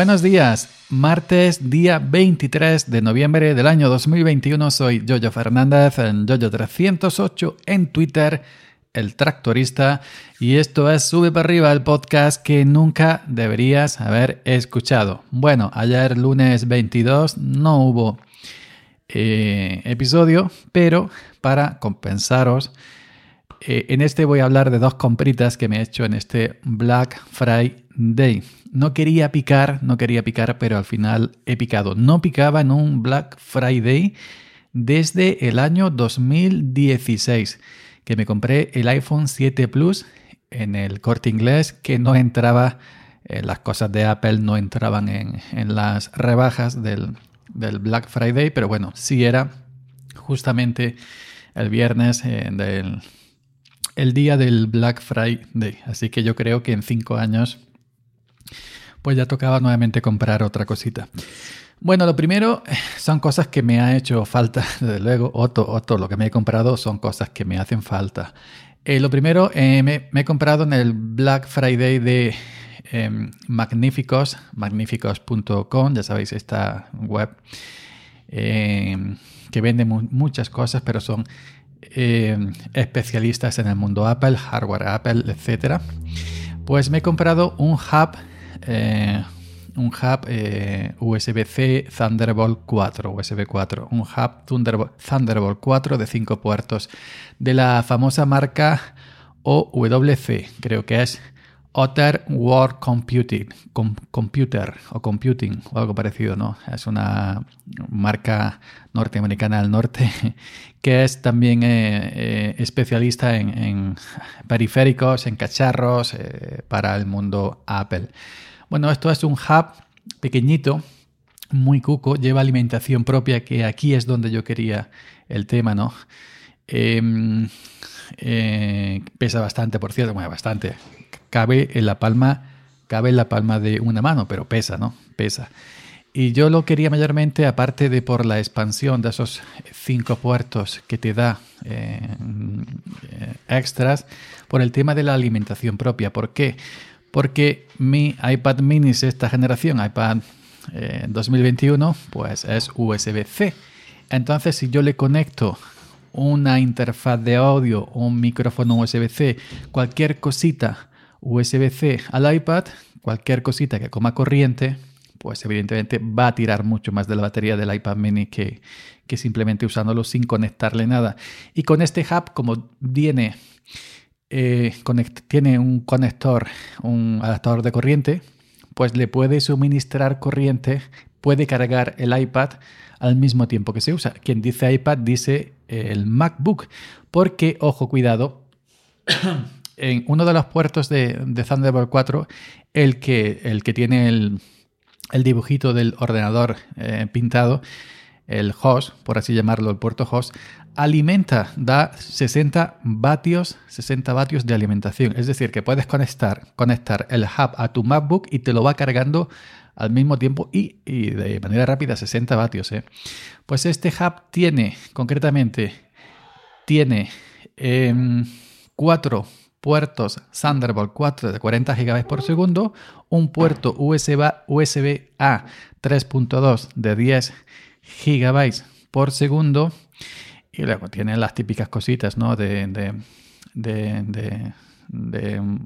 Buenos días, martes día 23 de noviembre del año 2021. Soy Jojo Fernández en Jojo308 en Twitter, el tractorista, y esto es Sube para arriba, el podcast que nunca deberías haber escuchado. Bueno, ayer lunes 22 no hubo eh, episodio, pero para compensaros, eh, en este voy a hablar de dos compritas que me he hecho en este Black Friday. No quería picar, no quería picar, pero al final he picado. No picaba en un Black Friday desde el año 2016, que me compré el iPhone 7 Plus en el corte inglés, que no entraba, eh, las cosas de Apple no entraban en, las rebajas del, Black Friday, pero bueno, sí era justamente el viernes eh, del el día del Black Friday. Así que yo creo que en cinco años pues ya tocaba nuevamente comprar otra cosita. Bueno, lo primero son cosas que me ha hecho falta, desde luego. Otro, otro, lo que me he comprado son cosas que me hacen falta. Eh, lo primero, eh, me, he comprado en el Black Friday de eh, Magníficos, magníficos.com, ya sabéis, esta web em, que vende muchas cosas, pero son em, especialistas en el mundo Apple, hardware Apple, etc. Pues me he comprado un hub eh, un hub eh, USB-C Thunderbolt 4, USB 4, un hub Thunderbolt, 4 de 5 puertos de la famosa marca OWC, creo que es Otter World Computing, Computer o Computing o algo parecido, ¿no? Es una marca norteamericana del norte que es también eh, especialista en, periféricos, en cacharros para el mundo Apple. Bueno, esto es un hub pequeñito, muy cuco, lleva alimentación propia, que aquí es donde yo quería el tema, ¿no? Em, eh, pesa bastante, por cierto, bueno, bastante. Cabe en la palma, cabe en la palma de una mano, pero pesa, ¿no? Pesa. Y yo lo quería mayormente, aparte de por la expansión de esos cinco puertos que te da eh, extras, por el tema de la alimentación propia. ¿Por qué? porque mi iPad mini es esta generación, iPad 2021, eh, pues es USB-C. Entonces, si yo le conecto una interfaz de audio, un micrófono USB-C, cualquier cosita USB-C al iPad, cualquier cosita que coma corriente, pues evidentemente va a tirar mucho más de la batería del iPad mini que, que simplemente usándolo sin conectarle nada. Y con este hub, como viene eh, tiene un conector, un adaptador de corriente, pues le puede suministrar corriente, puede cargar el iPad al mismo tiempo que se usa. Quien dice iPad dice eh, el MacBook, porque, ojo, cuidado, en uno de los puertos de, Thunderbolt 4, el que, el que tiene el, dibujito del ordenador eh, pintado, el host, por así llamarlo, el puerto host, alimenta, da 60 vatios, 60 vatios de alimentación. Es decir, que puedes conectar, conectar el hub a tu MacBook y te lo va cargando al mismo tiempo y, de manera rápida 60 vatios. ¿eh? Pues este hub tiene, concretamente, tiene em, cuatro puertos Thunderbolt 4 de 40 GB por segundo, un puerto USB, USB A 3.2 de 10 GB por segundo y luego tiene las típicas cositas, ¿no? De, de,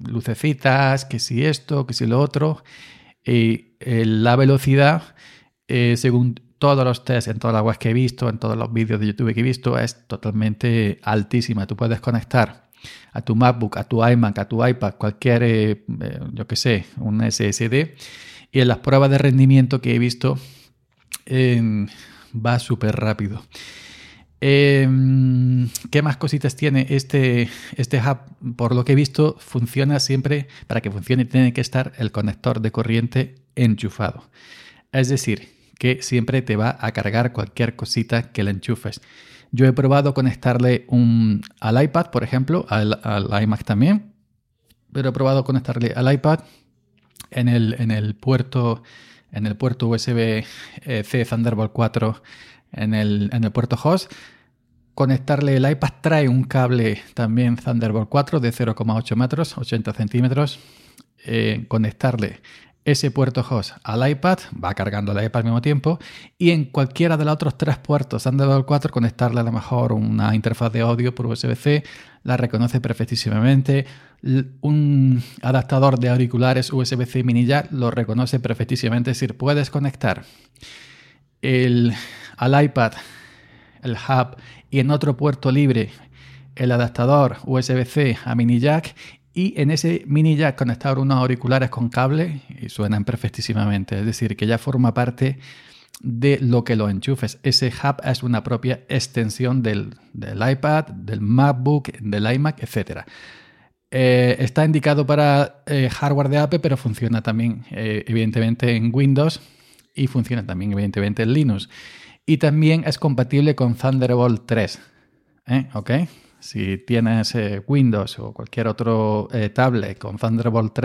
lucecitas, que si esto, que si lo otro. Y eh, la velocidad, eh, según todos los tests, en todas las webs que he visto, en todos los vídeos de YouTube que he visto, es totalmente altísima. Tú puedes conectar a tu MacBook, a tu iMac, a tu iPad, cualquier, eh, yo que sé, un SSD. Y en las pruebas de rendimiento que he visto, va súper rápido. Em, ¿Qué más cositas tiene este, este hub? Por lo que he visto, funciona siempre, para que funcione tiene que estar el conector de corriente enchufado. Es decir, que siempre te va a cargar cualquier cosita que le enchufes. Yo he probado conectarle un, al iPad, por ejemplo, al, iMac también, pero he probado conectarle al iPad en el, en el puerto en el puerto USB-C eh, Thunderbolt 4 en el, en el puerto host conectarle el iPad trae un cable también Thunderbolt 4 de 0,8 metros, 80 centímetros. Eh, conectarle ese puerto host al iPad, va cargando el iPad al mismo tiempo, y en cualquiera de los otros tres puertos Thunderbolt 4 conectarle a lo mejor una interfaz de audio por USB-C, la reconoce perfectísimamente, un adaptador de auriculares USB-C mini jack lo reconoce perfectísimamente, es decir, puedes conectar el, al iPad, el hub, y en otro puerto libre el adaptador USB-C a mini jack y en ese mini jack conectar unos auriculares con cable y suenan perfectísimamente. Es decir, que ya forma parte de lo que lo enchufes. Ese hub es una propia extensión del, iPad, del MacBook, del iMac, etc. Eh, está indicado para eh, hardware de Apple, pero funciona también eh, evidentemente en Windows y funciona también evidentemente en Linux. Y también es compatible con Thunderbolt 3. ¿Ok? Si tienes eh, Windows o cualquier otro eh, tablet con Thunderbolt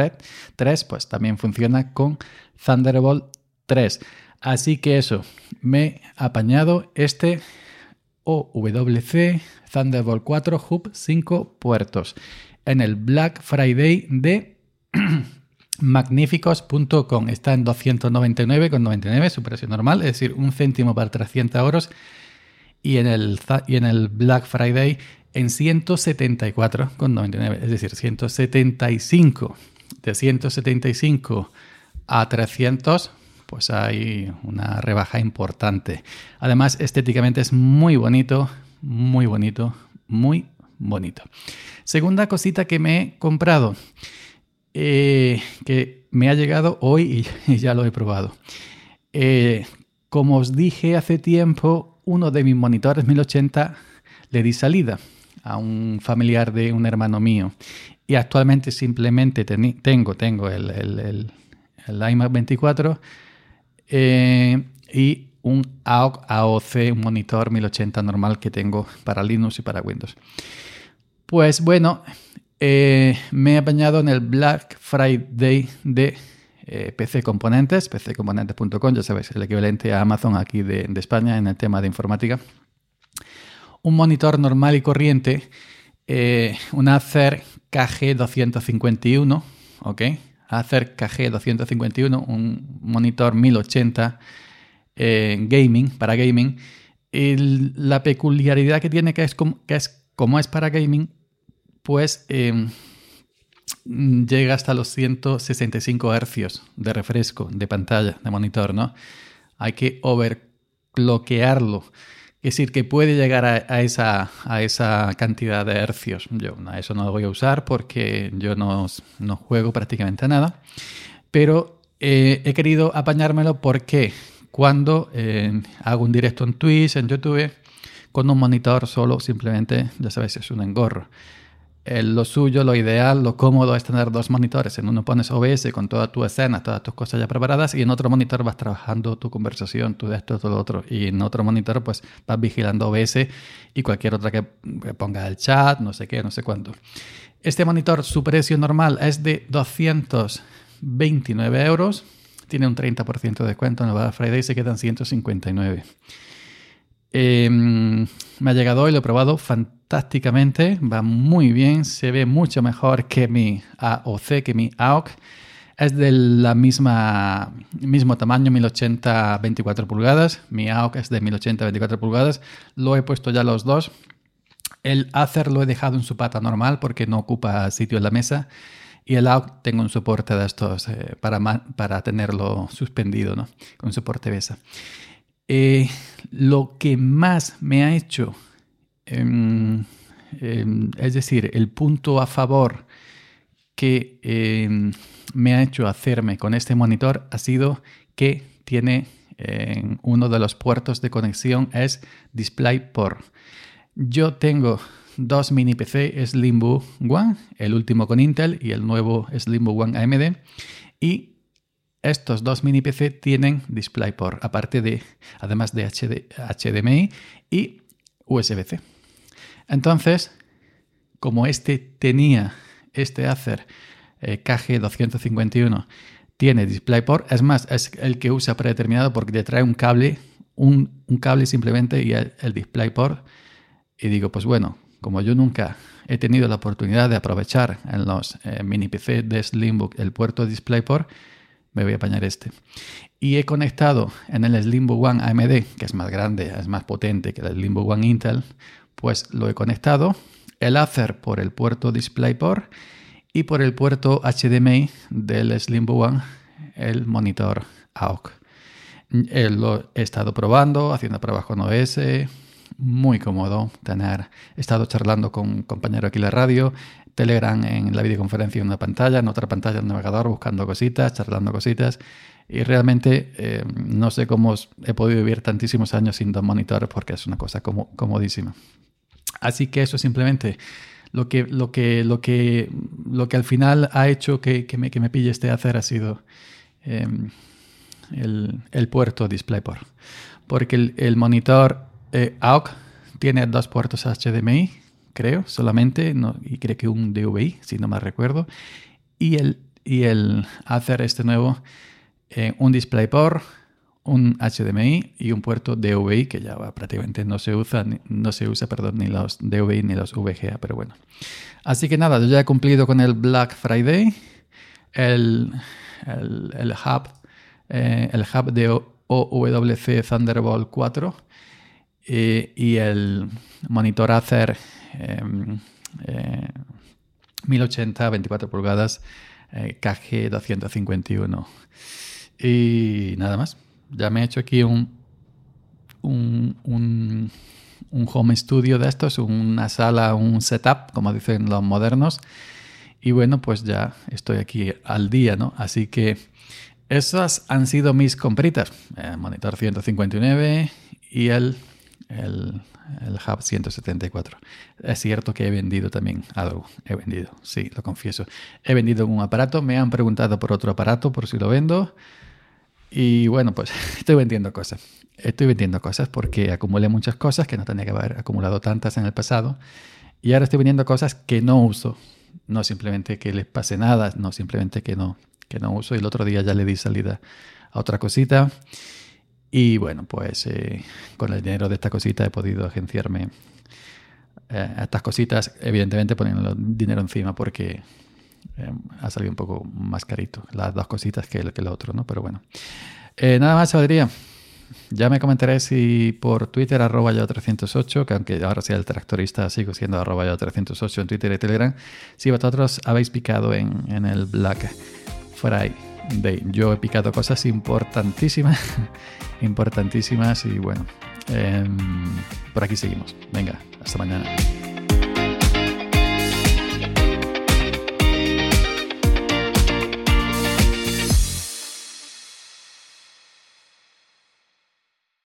3, pues también funciona con Thunderbolt 3. Así que eso, me he apañado este OWC Thunderbolt 4 Hub 5 puertos en el Black Friday de magníficos.com. Está en 299,99 su precio normal, es decir, un céntimo para 300 euros. Y en el, y en el Black Friday en 174,99, es decir, 175. De 175 a 300, pues hay una rebaja importante. Además, estéticamente es muy bonito, muy bonito, muy bonito. Segunda cosita que me he comprado, eh, que me ha llegado hoy y, ya lo he probado. Eh, como os dije hace tiempo, uno de mis monitores 1080 le di salida a un familiar de un hermano mío. Y actualmente simplemente tengo, tengo el, el, el, iMac 24 eh, y un AOC, AOC, un monitor 1080 normal que tengo para Linux y para Windows. Pues bueno, eh, me he apañado en el Black Friday de eh, PC Componentes, pccomponentes.com, ya sabéis, el equivalente a Amazon aquí de, España en el tema de informática un monitor normal y corriente, eh, un Acer KG251, ¿ok? Acer KG251, un monitor 1080 eh, gaming, para gaming. Y la peculiaridad que tiene que es como, que es, como es para gaming, pues em, llega hasta los 165 Hz de refresco de pantalla, de monitor, ¿no? Hay que overclockearlo. Es decir, que puede llegar a, esa, a esa cantidad de hercios. Yo eso no lo voy a usar porque yo no, no juego prácticamente nada. Pero eh, he querido apañármelo porque cuando eh, hago un directo en Twitch, en YouTube, con un monitor solo, simplemente, ya sabéis, es un engorro lo suyo, lo ideal, lo cómodo es tener dos monitores. En uno pones OBS con toda tu escena, todas tus cosas ya preparadas y en otro monitor vas trabajando tu conversación, tu esto, todo lo otro. Y en otro monitor pues vas vigilando OBS y cualquier otra que ponga el chat, no sé qué, no sé cuánto. Este monitor, su precio normal es de 229 euros. Tiene un 30% de descuento en el Friday y se quedan 159. Em, me ha llegado hoy, lo he probado fantásticamente, va muy bien, se ve mucho mejor que mi AOC, que mi AOC. Es de la misma mismo tamaño, 1080 24 pulgadas. Mi AOC es de 1080 24 pulgadas. Lo he puesto ya los dos. El Acer lo he dejado en su pata normal porque no ocupa sitio en la mesa. Y el AOC tengo un soporte de estos eh, para, para tenerlo suspendido, ¿no? Con soporte BESA. Eh, lo que más me ha hecho, em, em, es decir, el punto a favor que em, me ha hecho hacerme con este monitor ha sido que tiene uno de los puertos de conexión es DisplayPort. Yo tengo dos mini PC Slimbook One, el último con Intel y el nuevo Slimbook One AMD, y estos dos mini PC tienen DisplayPort, aparte de, además de HDMI y USB-C. Entonces, como este tenía, este Acer eh, KG251 tiene DisplayPort, es más, es el que usa predeterminado porque te trae un cable, un, cable simplemente y el, DisplayPort. Y digo, pues bueno, como yo nunca he tenido la oportunidad de aprovechar en los eh, mini PC de Slimbook el puerto DisplayPort, me voy a apañar este. Y he conectado en el Slimbo One AMD, que es más grande, es más potente que el Slimbo One Intel, pues lo he conectado. El Acer por el puerto DisplayPort y por el puerto HDMI del Slimbo One, el monitor AOC. Eh, lo he estado probando, haciendo pruebas con OS, muy cómodo tener. He estado charlando con un compañero aquí en la radio, Telegram en la videoconferencia en una pantalla, en otra pantalla en el navegador, buscando cositas, charlando cositas. Y realmente eh, no sé cómo he podido vivir tantísimos años sin dos monitores porque es una cosa como, comodísima. Así que eso simplemente lo que, lo que, lo que, lo que al final ha hecho que, que, me, que me pille este hacer ha sido em, el, el, puerto DisplayPort. Porque el, el monitor eh, tiene dos puertos HDMI, creo, solamente, y creo que un DVI, si no me recuerdo. Y el, y el Acer este nuevo eh, un DisplayPort, un HDMI y un puerto DVI que ya prácticamente no se usa, no se usa, perdón, ni los DVI ni los VGA, pero bueno. Así que nada, yo ya he cumplido con el Black Friday, el, el, hub, eh, el hub de OWC Thunderbolt 4 eh, y el monitor Acer 1080 24 pulgadas KG 251 y nada más. Ya me he hecho aquí un, un, un, home studio de estos, una sala, un setup, como dicen los modernos. Y bueno, pues ya estoy aquí al día, ¿no? Así que esas han sido mis compritas. El monitor 159 y el, el, el Hub 174. Es cierto que he vendido también algo. He vendido, sí, lo confieso. He vendido un aparato. Me han preguntado por otro aparato, por si lo vendo. Y bueno, pues estoy vendiendo cosas. Estoy vendiendo cosas porque acumulé muchas cosas que no tenía que haber acumulado tantas en el pasado. Y ahora estoy vendiendo cosas que no uso. No simplemente que les pase nada, no simplemente que no, que no uso. Y el otro día ya le di salida a otra cosita. Y bueno, pues eh, con el dinero de esta cosita he podido agenciarme eh, a estas cositas, evidentemente poniendo dinero encima porque eh, ha salido un poco más carito las dos cositas que, lo otro, ¿no? Pero bueno. Eh, nada más, Valeria. Ya me comentaré si por Twitter, arroba yo 308, que aunque ahora sea el tractorista, sigo siendo arroba yo 308 en Twitter y Telegram, si vosotros habéis picado en, en el Black Friday. Yo he picado cosas importantísimas, importantísimas y bueno, em, por aquí seguimos. Venga, hasta mañana.